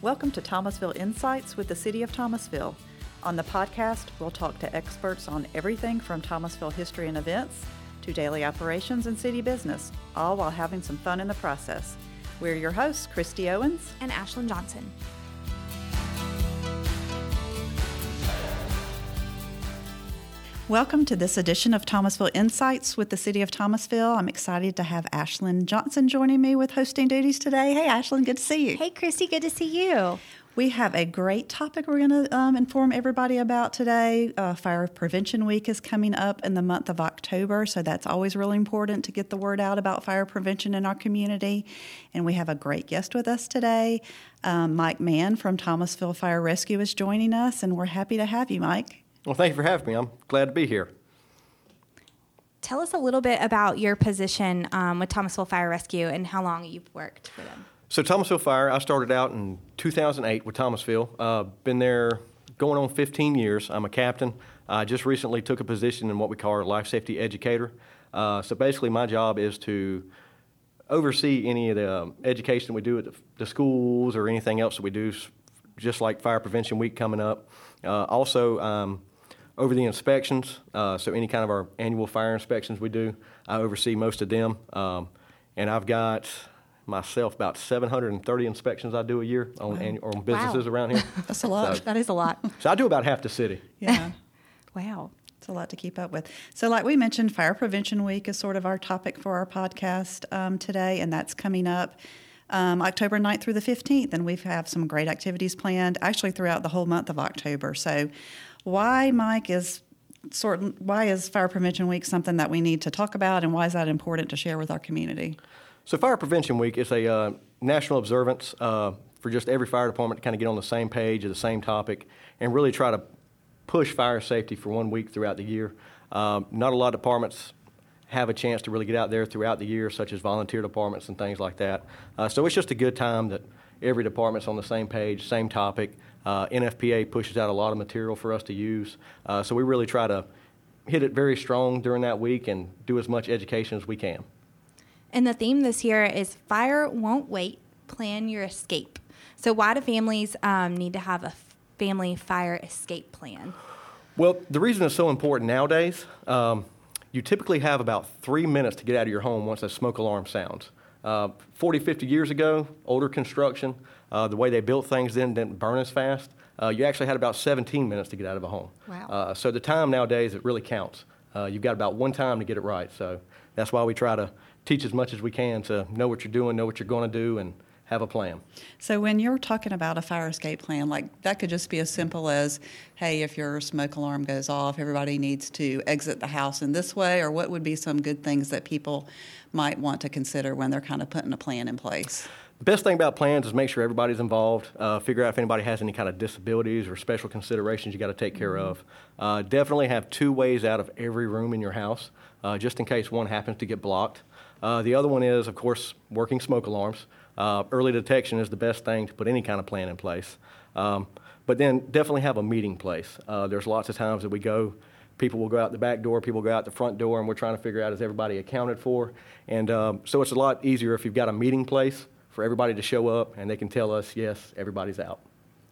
Welcome to Thomasville Insights with the City of Thomasville. On the podcast, we'll talk to experts on everything from Thomasville history and events to daily operations and city business, all while having some fun in the process. We're your hosts, Christy Owens and Ashlyn Johnson. Welcome to this edition of Thomasville Insights with the City of Thomasville. I'm excited to have Ashlyn Johnson joining me with hosting duties today. Hey, Ashlyn, good to see you. Hey, Christy, good to see you. We have a great topic we're going to um, inform everybody about today. Uh, Fire Prevention Week is coming up in the month of October, so that's always really important to get the word out about fire prevention in our community. And we have a great guest with us today. Um, Mike Mann from Thomasville Fire Rescue is joining us, and we're happy to have you, Mike. Well, thank you for having me. I'm glad to be here. Tell us a little bit about your position um, with Thomasville Fire Rescue and how long you've worked for them. So, Thomasville Fire, I started out in 2008 with Thomasville. Uh, been there going on 15 years. I'm a captain. I just recently took a position in what we call our life safety educator. Uh, so, basically, my job is to oversee any of the um, education we do at the, the, schools or anything else that we do, just like Fire Prevention Week coming up. Uh, also, um, over the inspections, uh, so any kind of our annual fire inspections we do, I oversee most of them. Um, and I've got myself about 730 inspections I do a year on, wow. annual, on businesses wow. around here. That's a lot. So, that is a lot. So I do about half the city. Yeah. wow. It's a lot to keep up with. So, like we mentioned, Fire Prevention Week is sort of our topic for our podcast um, today, and that's coming up. Um, October 9th through the 15th, and we have some great activities planned actually throughout the whole month of October. So, why, Mike, is sort why is Fire Prevention Week something that we need to talk about, and why is that important to share with our community? So, Fire Prevention Week is a uh, national observance uh, for just every fire department to kind of get on the same page of the same topic and really try to push fire safety for one week throughout the year. Um, not a lot of departments have a chance to really get out there throughout the year, such as volunteer departments and things like that. Uh, so, it's just a good time that every department's on the same page, same topic. Uh, NFPA pushes out a lot of material for us to use. Uh, so we really try to hit it very strong during that week and do as much education as we can. And the theme this year is Fire Won't Wait, Plan Your Escape. So, why do families um, need to have a family fire escape plan? Well, the reason it's so important nowadays, um, you typically have about three minutes to get out of your home once a smoke alarm sounds. Uh, 40, 50 years ago, older construction, uh, the way they built things then didn't burn as fast. Uh, you actually had about 17 minutes to get out of a home. Wow. Uh, so the time nowadays, it really counts. Uh, you've got about one time to get it right. So that's why we try to teach as much as we can to know what you're doing, know what you're going to do, and have a plan. So when you're talking about a fire escape plan, like that could just be as simple as, hey, if your smoke alarm goes off, everybody needs to exit the house in this way, or what would be some good things that people might want to consider when they're kind of putting a plan in place? The best thing about plans is make sure everybody's involved. Uh, figure out if anybody has any kind of disabilities or special considerations you got to take care mm-hmm. of. Uh, definitely have two ways out of every room in your house, uh, just in case one happens to get blocked. Uh, the other one is, of course, working smoke alarms. Uh, early detection is the best thing to put any kind of plan in place. Um, but then definitely have a meeting place. Uh, there's lots of times that we go people will go out the back door, people go out the front door, and we're trying to figure out is everybody accounted for. And um, so it's a lot easier if you've got a meeting place for everybody to show up and they can tell us, yes, everybody's out.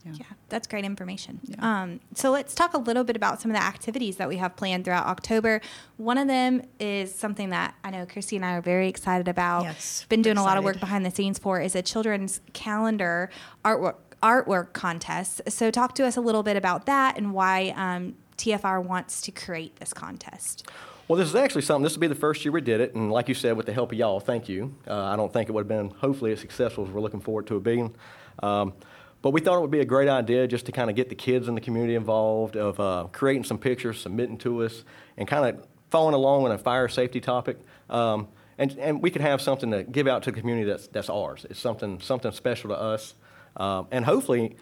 Yeah, yeah that's great information. Yeah. Um, so let's talk a little bit about some of the activities that we have planned throughout October. One of them is something that I know Christy and I are very excited about. Yes, been doing excited. a lot of work behind the scenes for is a children's calendar artwork artwork contest. So talk to us a little bit about that and why um, TFR wants to create this contest. Well, this is actually something, this will be the first year we did it, and like you said, with the help of y'all, thank you. Uh, I don't think it would have been, hopefully, as successful as we're looking forward to it being. Um, but we thought it would be a great idea just to kind of get the kids in the community involved, of uh, creating some pictures, submitting to us, and kind of following along on a fire safety topic. Um, and, and we could have something to give out to the community that's, that's ours. It's something, something special to us. Um, and hopefully,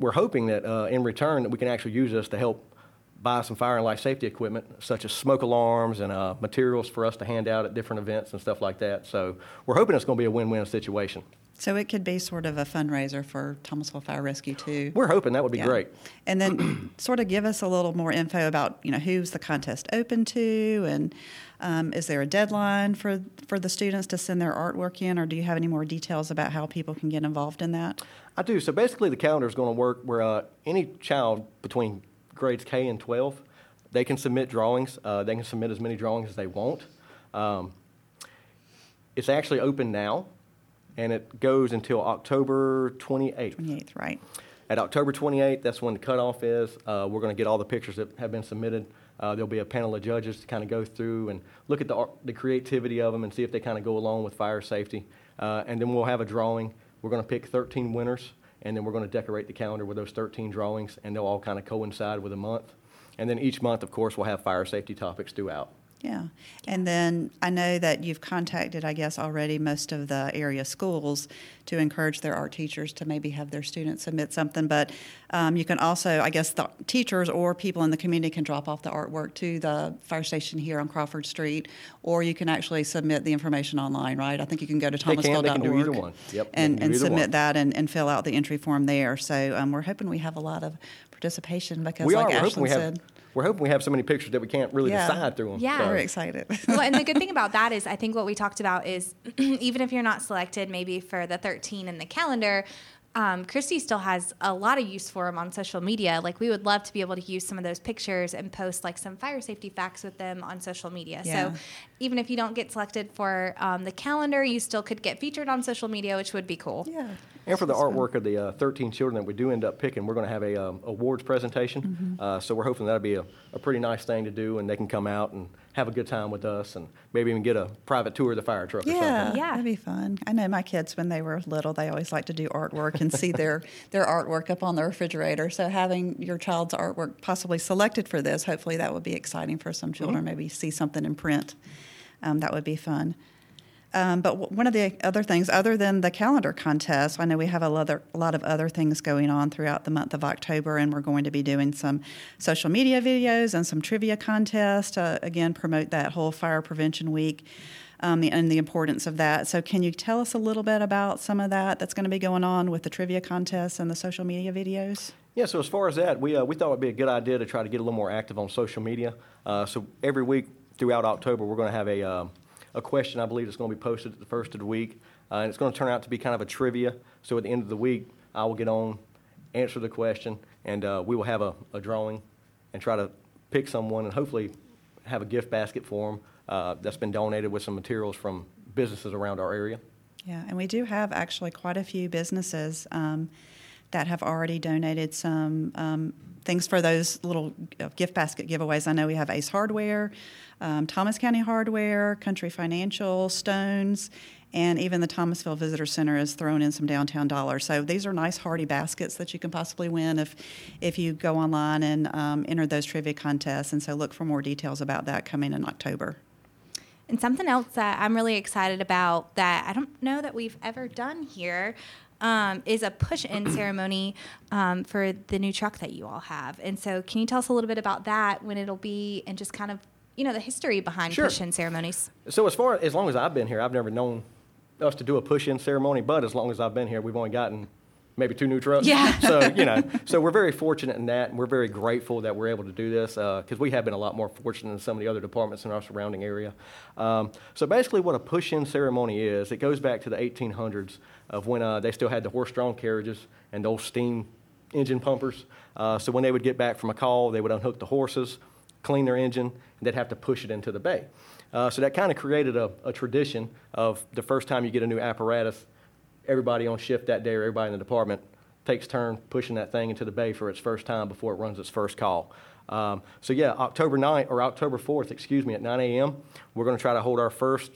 we're hoping that uh, in return that we can actually use this to help buy some fire and life safety equipment, such as smoke alarms and uh, materials for us to hand out at different events and stuff like that. So we're hoping it's going to be a win-win situation. So it could be sort of a fundraiser for Thomasville Fire Rescue too. We're hoping that would be Yeah. great. And then sort of give us a little more info about, you know, who's the contest open to and um, is there a deadline for, for the students to send their artwork in or do you have any more details about how people can get involved in that? I do. So basically, the calendar is going to work where uh, any child between grades K and 12, they can submit drawings. Uh, they can submit as many drawings as they want. Um, it's actually open now, and it goes until October 28th. 28th, right? At October 28th, that's when the cutoff is. Uh, we're going to get all the pictures that have been submitted. Uh, there'll be a panel of judges to kind of go through and look at the, art, the creativity of them and see if they kind of go along with fire safety. Uh, and then we'll have a drawing. We're going to pick 13 winners, and then we're going to decorate the calendar with those 13 drawings, and they'll all kind of coincide with a month. And then each month, of course, we'll have fire safety topics throughout. Yeah. And then I know that you've contacted, I guess, already most of the area schools to encourage their art teachers to maybe have their students submit something. But um, you can also, I guess, the teachers or people in the community can drop off the artwork to the fire station here on Crawford Street, or you can actually submit the information online, right? I think you can go to They can. thomasville.org They can do either one. Yep, and, and submit one. that and, and fill out the entry form there. So um, we're hoping we have a lot of participation because, we like are. Ashlyn we have. Said, We're hoping we have so many pictures that we can't really Yeah. decide through them. Yeah. we're excited. well, and the good thing about that is, I think what we talked about is even if you're not selected, maybe for the 13 in the calendar, um, Christy still has a lot of use for them on social media. Like we would love to be able to use some of those pictures and post like some fire safety facts with them on social media. Yeah. So even if you don't get selected for um, the calendar, you still could get featured on social media, which would be cool. yeah. And for the artwork of the uh, 13 children that we do end up picking, we're going to have a um, awards presentation. Mm-hmm. Uh, so we're hoping that'll be a, a pretty nice thing to do, and they can come out and have a good time with us, and maybe even get a private tour of the fire truck or Yeah, something. Yeah. that'd be fun. I know my kids when they were little, they always liked to do artwork and see their their artwork up on the refrigerator. So having your child's artwork possibly selected for this, hopefully that would be exciting for some children. Maybe see something in print. Um, that would be fun. Um, but w- one of the other things, other than the calendar contest, I know we have a lot, of, a lot of other things going on throughout the month of October, and we're going to be doing some social media videos and some trivia contests. Uh, again, promote that whole fire prevention week um, and the importance of that. So, can you tell us a little bit about some of that that's going to be going on with the trivia contests and the social media videos? Yeah, so as far as that, we, uh, we thought it would be a good idea to try to get a little more active on social media. Uh, so every week throughout October, we're going to have a, um, a question, I believe, that's going to be posted at the first of the week. Uh, and it's going to turn out to be kind of a trivia. So at the end of the week, I will get on, answer the question, and uh, we will have a, a drawing and try to pick someone and hopefully have a gift basket for them uh, that's been donated with some materials from businesses around our area. Yeah, and we do have actually quite a few businesses um, that have already donated some um, things for those little uh, gift basket giveaways. I know we have Ace Hardware, um, Thomas County Hardware, Country Financial, Stones, and even the Thomasville Visitor Center has thrown in some downtown dollars. So these are nice, hearty baskets that you can possibly win if if you go online and um, enter those trivia contests. And so look for more details about that coming in October. And something else that I'm really excited about that I don't know that we've ever done here um, is a push in ceremony um, for the new truck that you all have. And so, can you tell us a little bit about that, when it'll be, and just kind of, you know, the history behind Sure. push in ceremonies? So as far as long as I've been here, I've never known us to do a push-in ceremony. But as long as I've been here, we've only gotten maybe two new trucks. Yeah. so you know, so we're very fortunate in that, and we're very grateful that we're able to do this because we have been a lot more fortunate than some of the other departments in our surrounding area. Um, so basically, what a push-in ceremony is, it goes back to the 1800s of when uh, they still had the horse-drawn carriages and those steam engine pumpers. Uh, so when they would get back from a call, they would unhook the horses, clean their engine, and they'd have to push it into the bay. Uh, so that kind of created a, a tradition of the first time you get a new apparatus, everybody on shift that day or everybody in the department takes turn pushing that thing into the bay for its first time before it runs its first call. Um, so yeah, October 9th or October 4th, excuse me, at 9 a.m., we're going to try to hold our first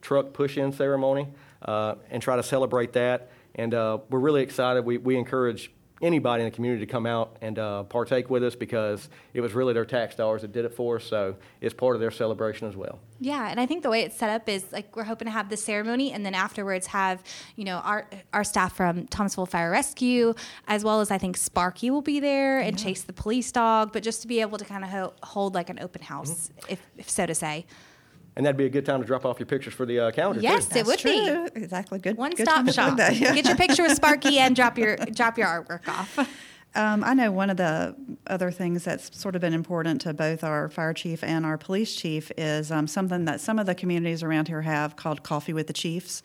truck push-in ceremony uh, and try to celebrate that. And uh, we're really excited. We, we encourage anybody in the community to come out and uh, partake with us because it was really their tax dollars that did it for us. So it's part of their celebration as well. Yeah, and I think the way it's set up is like we're hoping to have the ceremony, and then afterwards have you know our our staff from Thomasville Fire Rescue, as well as I think Sparky will be there and Chase the police dog, but just to be able to kind of ho- hold like an open house, if, if so to say. And that'd be a good time to drop off your pictures for the uh, calendar. too. Yes, it That's would be. Exactly. Good. One good stop time shop. that, yeah. Get your picture with Sparky and drop your drop your artwork off. Um, I know one of the other things that's sort of been important to both our fire chief and our police chief is um, something that some of the communities around here have called Coffee with the Chiefs.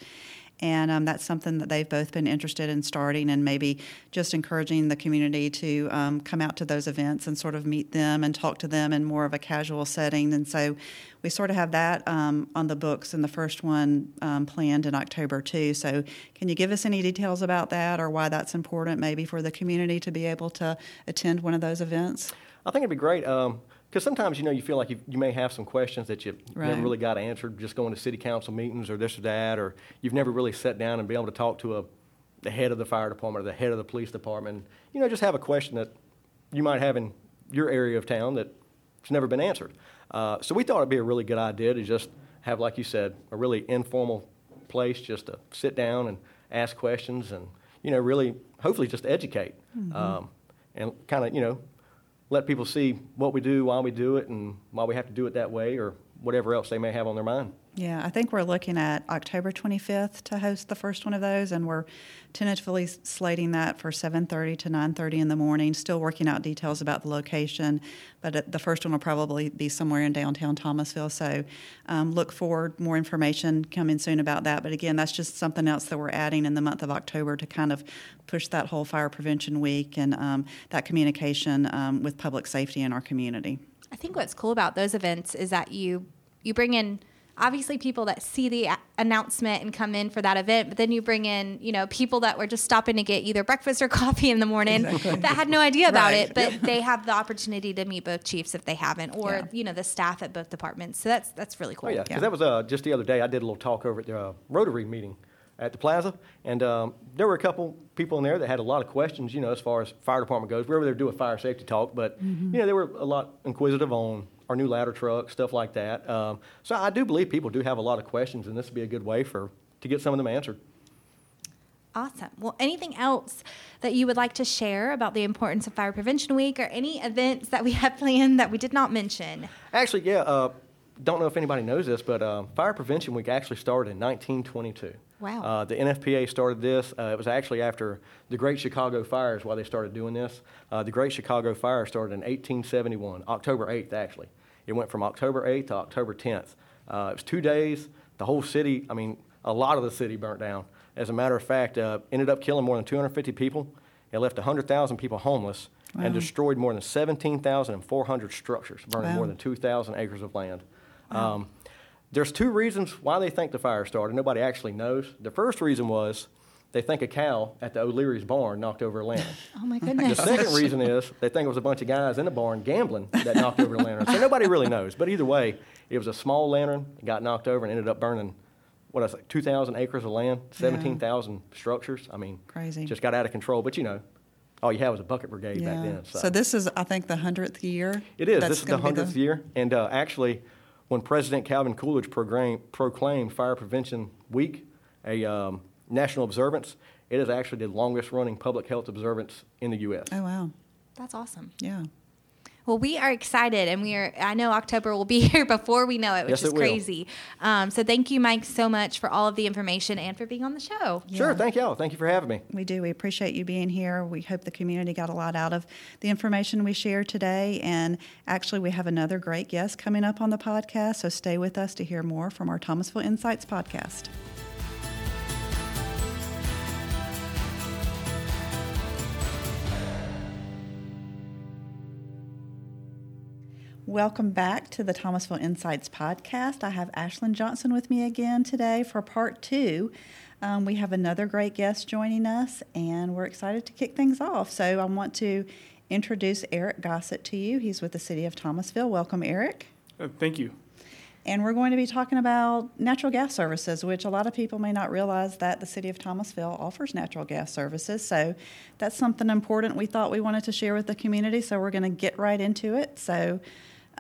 And um, that's something that they've both been interested in starting and maybe just encouraging the community to um, come out to those events and sort of meet them and talk to them in more of a casual setting. And so we sort of have that um, on the books and the first one um, planned in October too. So can you give us any details about that or why that's important maybe for the community to be able to attend one of those events? I think it'd be great because sometimes you know you feel like you, you may have some questions that you never really got answered just going to city council meetings or this or that, or you've never really sat down and be able to talk to a the head of the fire department or the head of the police department. You know, just have a question that you might have in your area of town that's never been answered. Uh, so we thought it'd be a really good idea to just have, like you said, a really informal place just to sit down and ask questions and you know really hopefully just educate um, and kind of you know let people see what we do, why we do it, and why we have to do it that way, or whatever else they may have on their mind. Yeah, I think we're looking at October 25th to host the first one of those, and we're tentatively slating that for 7:30 to 9:30 in the morning. Still working out details about the location, but the first one will probably be somewhere in downtown Thomasville. So um, look forward more information coming soon about that. But again, that's just something else that we're adding in the month of October to kind of push that whole fire prevention week and um, that communication um, with public safety in our community. I think what's cool about those events is that you you bring in obviously people that see the a- announcement and come in for that event, but then you bring in you know people that were just stopping to get either breakfast or coffee in the morning that had no idea about Right. it, but they have the opportunity to meet both chiefs if they haven't, or Yeah. you know the staff at both departments. So that's that's really cool. Oh yeah, because Yeah. that was uh, just the other day. I did a little talk over at the uh, Rotary meeting at the Plaza, and um, there were a couple people in there that had a lot of questions. You know, as far as fire department goes, we were there to do a fire safety talk, but you know, they were a lot inquisitive on our new ladder truck, stuff like that. Um, so I do believe people do have a lot of questions, and this would be a good way for to get some of them answered. Awesome. Well, anything else that you would like to share about the importance of Fire Prevention Week or any events that we have planned that we did not mention? Actually, yeah. Uh, don't know if anybody knows this, but um, Fire Prevention Week actually started in 1922. Wow. Uh, the NFPA started this. Uh, it was actually after the Great Chicago Fires why they started doing this. Uh, the Great Chicago Fire started in 1871, October 8th, actually. It went from October 8th to October 10th. Uh, it was two days. The whole city, I mean, a lot of the city burnt down. As a matter of fact, uh, ended up killing more than 250 people. It left 100,000 people homeless and destroyed more than 17,400 structures, burning Wow. more than 2,000 acres of land. Um, there's two reasons why they think the fire started. Nobody actually knows. The first reason was they think a cow at the O'Leary's barn knocked over a lantern. Oh my goodness. The second reason is they think it was a bunch of guys in the barn gambling that knocked over the lantern. So nobody really knows. But either way, it was a small lantern, it got knocked over and ended up burning, what I say, 2,000 acres of land, 17,000 structures. I mean, Crazy. just got out of control. But you know, all you had was a bucket brigade back then. So. this is, I think, the hundredth year. It is. That's this is the hundredth year, and uh, actually, when President Calvin Coolidge proclaimed Fire Prevention Week a um, national observance, it is actually the longest-running public health observance in the U.S. Oh wow, That's awesome. yeah. Well, we are excited, and we are. I know October will be here before we know it, which Yes, is it crazy. Um, so, thank you, Mike, so much for all of the information and for being on the show. Sure. Thank y'all. Thank you for having me. We do. We appreciate you being here. We hope the community got a lot out of the information we shared today. And actually, we have another great guest coming up on the podcast. So stay with us to hear more from our Thomasville Insights podcast. Welcome back to the Thomasville Insights podcast. I have Ashlyn Johnson with me again today for part two. Um, we have another great guest joining us, and we're excited to kick things off. So, I want to introduce Eric Gossett to you. He's with the City of Thomasville. Welcome, Eric. Uh, Thank you. And we're going to be talking about natural gas services, which a lot of people may not realize that the City of Thomasville offers natural gas services. So that's something important we thought we wanted to share with the community. So we're going to get right into it. So,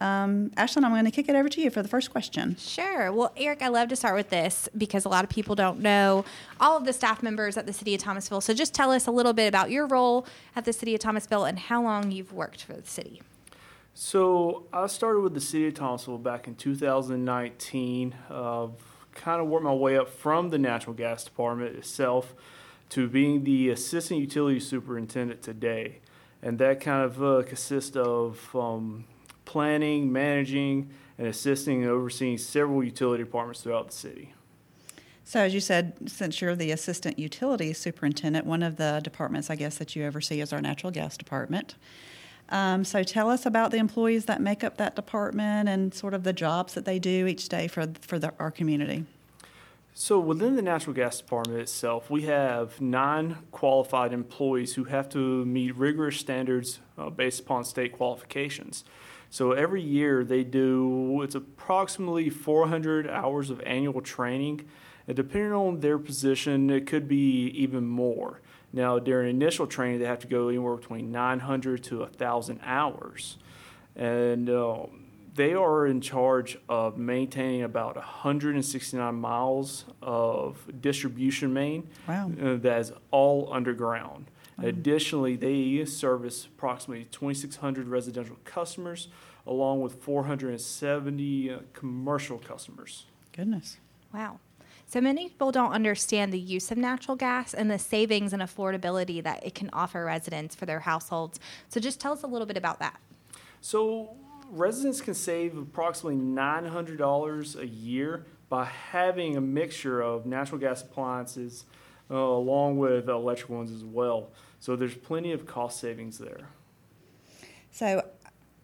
um, Ashlyn, I'm going to kick it over to you for the first question. Sure. Well, Eric, I love to start with this because a lot of people don't know all of the staff members at the City of Thomasville. So, just tell us a little bit about your role at the City of Thomasville and how long you've worked for the city. So I started with the city of Thomasville back in 2019. Uh, kind of worked my way up from the natural gas department itself to being the assistant utility superintendent today, and that kind of uh, consists of um, planning, managing, and assisting and overseeing several utility departments throughout the city. So, as you said, since you're the assistant utility superintendent, one of the departments I guess that you oversee is our natural gas department. Um, so, tell us about the employees that make up that department and sort of the jobs that they do each day for for the, our community. So, within the natural gas department itself, we have nine qualified employees who have to meet rigorous standards uh, based upon state qualifications. So, every year they do, it's approximately 400 hours of annual training and depending on their position, it could be even more. Now, during initial training, they have to go anywhere between 900 to 1,000 hours. And uh, they are in charge of maintaining about 169 miles of distribution main wow. uh, that is all underground. Wow. Additionally, they service approximately 2,600 residential customers along with 470 uh, commercial customers. Goodness. Wow. So many people don't understand the use of natural gas and the savings and affordability that it can offer residents for their households. So just tell us a little bit about that. So residents can save approximately $900 a year by having a mixture of natural gas appliances uh, along with electric ones as well. So there's plenty of cost savings there. So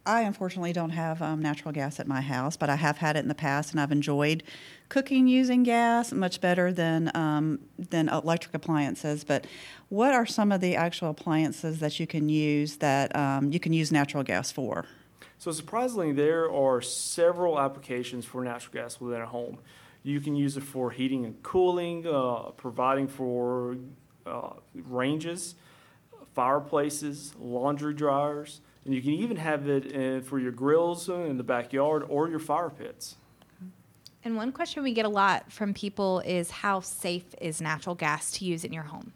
I unfortunately don't have um, natural gas at my house, but I have had it in the past, and I've enjoyed cooking using gas much better than um, than electric appliances. But what are some of the actual appliances that you can use that um, you can use natural gas for? So surprisingly, there are several applications for natural gas within a home. You can use it for heating and cooling, uh, providing for uh, ranges, fireplaces, laundry dryers and you can even have it in, for your grills in the backyard or your fire pits. And one question we get a lot from people is how safe is natural gas to use in your home?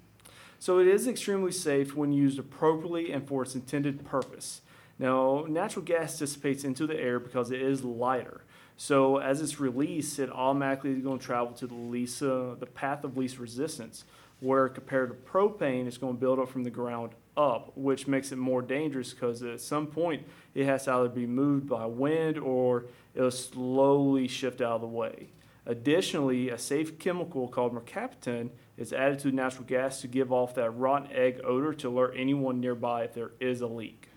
So it is extremely safe when used appropriately and for its intended purpose. Now, natural gas dissipates into the air because it is lighter. So as it's released, it automatically is going to travel to the least, the path of least resistance, where compared to propane, it's going to build up from the ground up, which makes it more dangerous because at some point it has to either be moved by wind or it'll slowly shift out of the way. Additionally, a safe chemical called mercaptan is added to natural gas to give off that rotten egg odor to alert anyone nearby if there is a leak.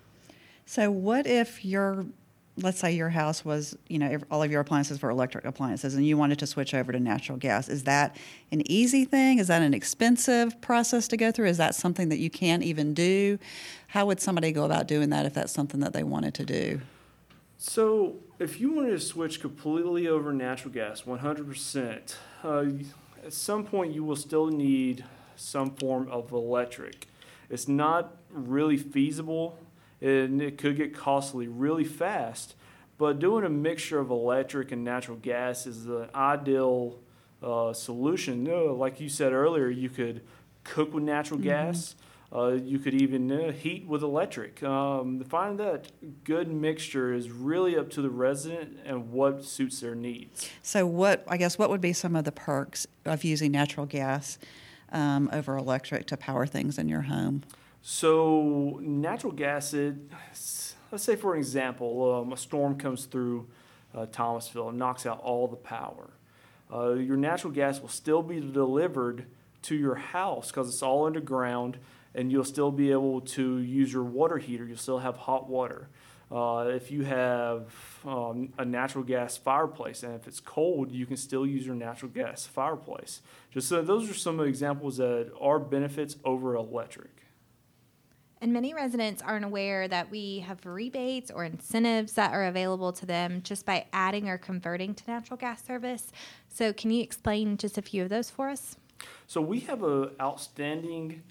So, what if your let's say your house was, you know, all of your appliances were electric appliances and you wanted to switch over to natural gas. Is that an easy thing? Is that an expensive process to go through? Is that something that you can't even do? How would somebody go about doing that if that's something that they wanted to do? So, if you wanted to switch completely over natural gas, 100%, uh, at some point you will still need some form of electric. It's not really feasible and it could get costly really fast. But doing a mixture of electric and natural gas is the ideal uh, solution. No, like you said earlier, you could cook with natural mm-hmm. gas. Uh, you could even uh, heat with electric. Um, find that good mixture is really up to the resident and what suits their needs. So, what I guess what would be some of the perks of using natural gas um, over electric to power things in your home? So natural gas, it, let's say for example, um, a storm comes through uh, Thomasville and knocks out all the power. Uh, your natural gas will still be delivered to your house because it's all underground, and you'll still be able to use your water heater. You'll still have hot water. Uh, if you have um, a natural gas fireplace and if it's cold, you can still use your natural gas fireplace. Just so those are some examples that are benefits over electric. And many residents aren't aware that we have rebates or incentives that are available to them just by adding or converting to natural gas service. So, can you explain just a few of those for us? So, we have an outstanding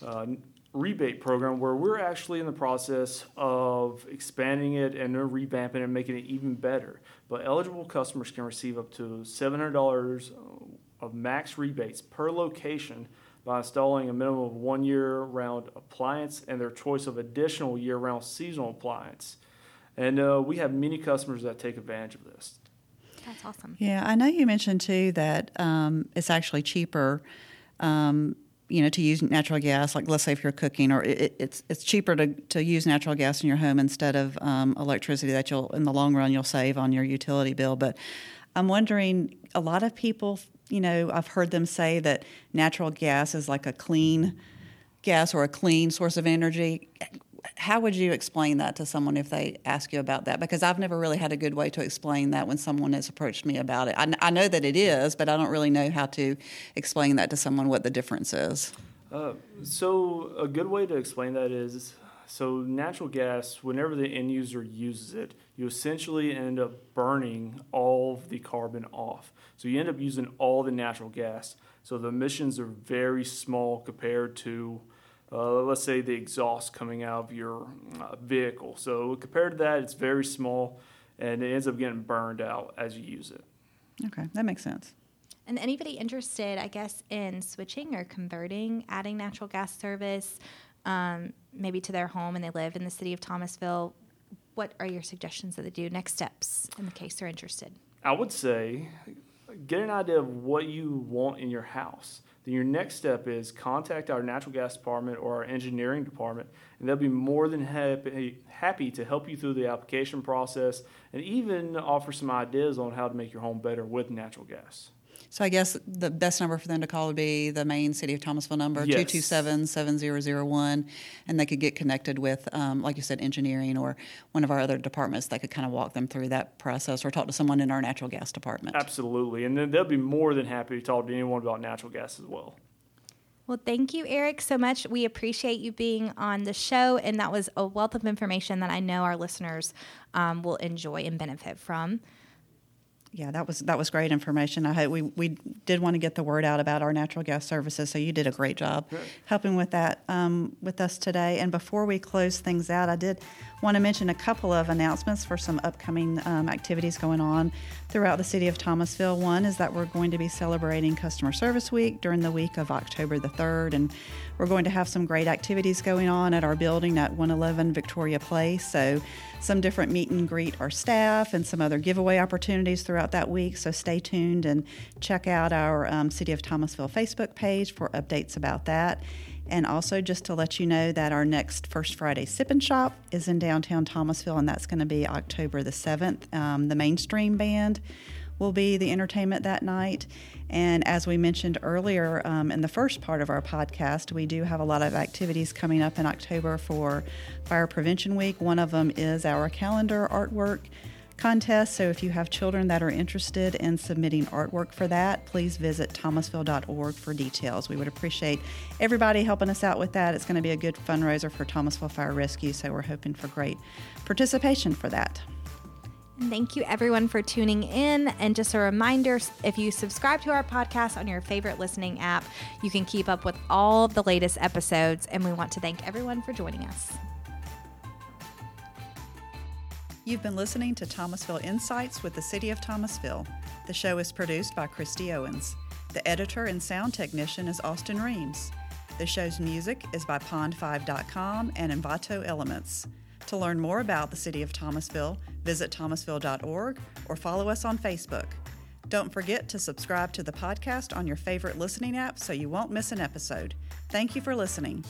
uh, rebate program where we're actually in the process of expanding it and revamping it and making it even better. But eligible customers can receive up to $700 of max rebates per location by installing a minimum of one year round appliance and their choice of additional year round seasonal appliance. And uh, we have many customers that take advantage of this. That's awesome. Yeah, I know you mentioned too that um, it's actually cheaper, um, you know, to use natural gas. Like, let's say if you're cooking, or it, it's it's cheaper to, to use natural gas in your home instead of um, electricity that you'll in the long run you'll save on your utility bill. But I'm wondering, a lot of people, you know, I've heard them say that natural gas is like a clean gas or a clean source of energy how would you explain that to someone if they ask you about that? Because I've never really had a good way to explain that when someone has approached me about it. I, I know that it is, but I don't really know how to explain that to someone what the difference is. Uh, so, a good way to explain that is so, natural gas, whenever the end user uses it, you essentially end up burning all of the carbon off. So, you end up using all the natural gas. So, the emissions are very small compared to uh, let's say the exhaust coming out of your uh, vehicle. So compared to that, it's very small, and it ends up getting burned out as you use it. Okay, that makes sense. And anybody interested, I guess, in switching or converting, adding natural gas service, um, maybe to their home and they live in the city of Thomasville, what are your suggestions that they do? Next steps in the case they're interested? I would say get an idea of what you want in your house then your next step is contact our natural gas department or our engineering department, and they'll be more than happy, happy to help you through the application process and even offer some ideas on how to make your home better with natural gas. So I guess the best number for them to call would be the main City of Thomasville number, Yes. 227-7001, and they could get connected with, um, like you said, engineering or one of our other departments. They could kind of walk them through that process or talk to someone in our natural gas department. Absolutely. And then they'll be more than happy to talk to anyone about natural gas as well. Well, thank you, Eric, so much. We appreciate you being on the show, and that was a wealth of information that I know our listeners um, will enjoy and benefit from. Yeah, that was that was great information. I hope we we did want to get the word out about our natural gas services, so you did a great job helping with that um, with us today. And before we close things out, I did want to mention a couple of announcements for some upcoming um, activities going on throughout the city of Thomasville. One is that we're going to be celebrating Customer Service Week during the week of October the third, and we're going to have some great activities going on at our building at 111 Victoria Place. So some different meet and greet our staff and some other giveaway opportunities throughout that week. So stay tuned and check out our um, City of Thomasville Facebook page for updates about that. And also, just to let you know that our next First Friday Sip and Shop is in downtown Thomasville, and that's going to be October the 7th. Um, the mainstream band will be the entertainment that night. And as we mentioned earlier um, in the first part of our podcast, we do have a lot of activities coming up in October for Fire Prevention Week. One of them is our calendar artwork contest. So if you have children that are interested in submitting artwork for that, please visit thomasville.org for details. We would appreciate everybody helping us out with that. It's going to be a good fundraiser for Thomasville Fire Rescue, so we're hoping for great participation for that. Thank you, everyone, for tuning in. And just a reminder if you subscribe to our podcast on your favorite listening app, you can keep up with all the latest episodes. And we want to thank everyone for joining us. You've been listening to Thomasville Insights with the City of Thomasville. The show is produced by Christy Owens. The editor and sound technician is Austin Reams. The show's music is by Pond5.com and Envato Elements. To learn more about the City of Thomasville, visit thomasville.org or follow us on Facebook. Don't forget to subscribe to the podcast on your favorite listening app so you won't miss an episode. Thank you for listening.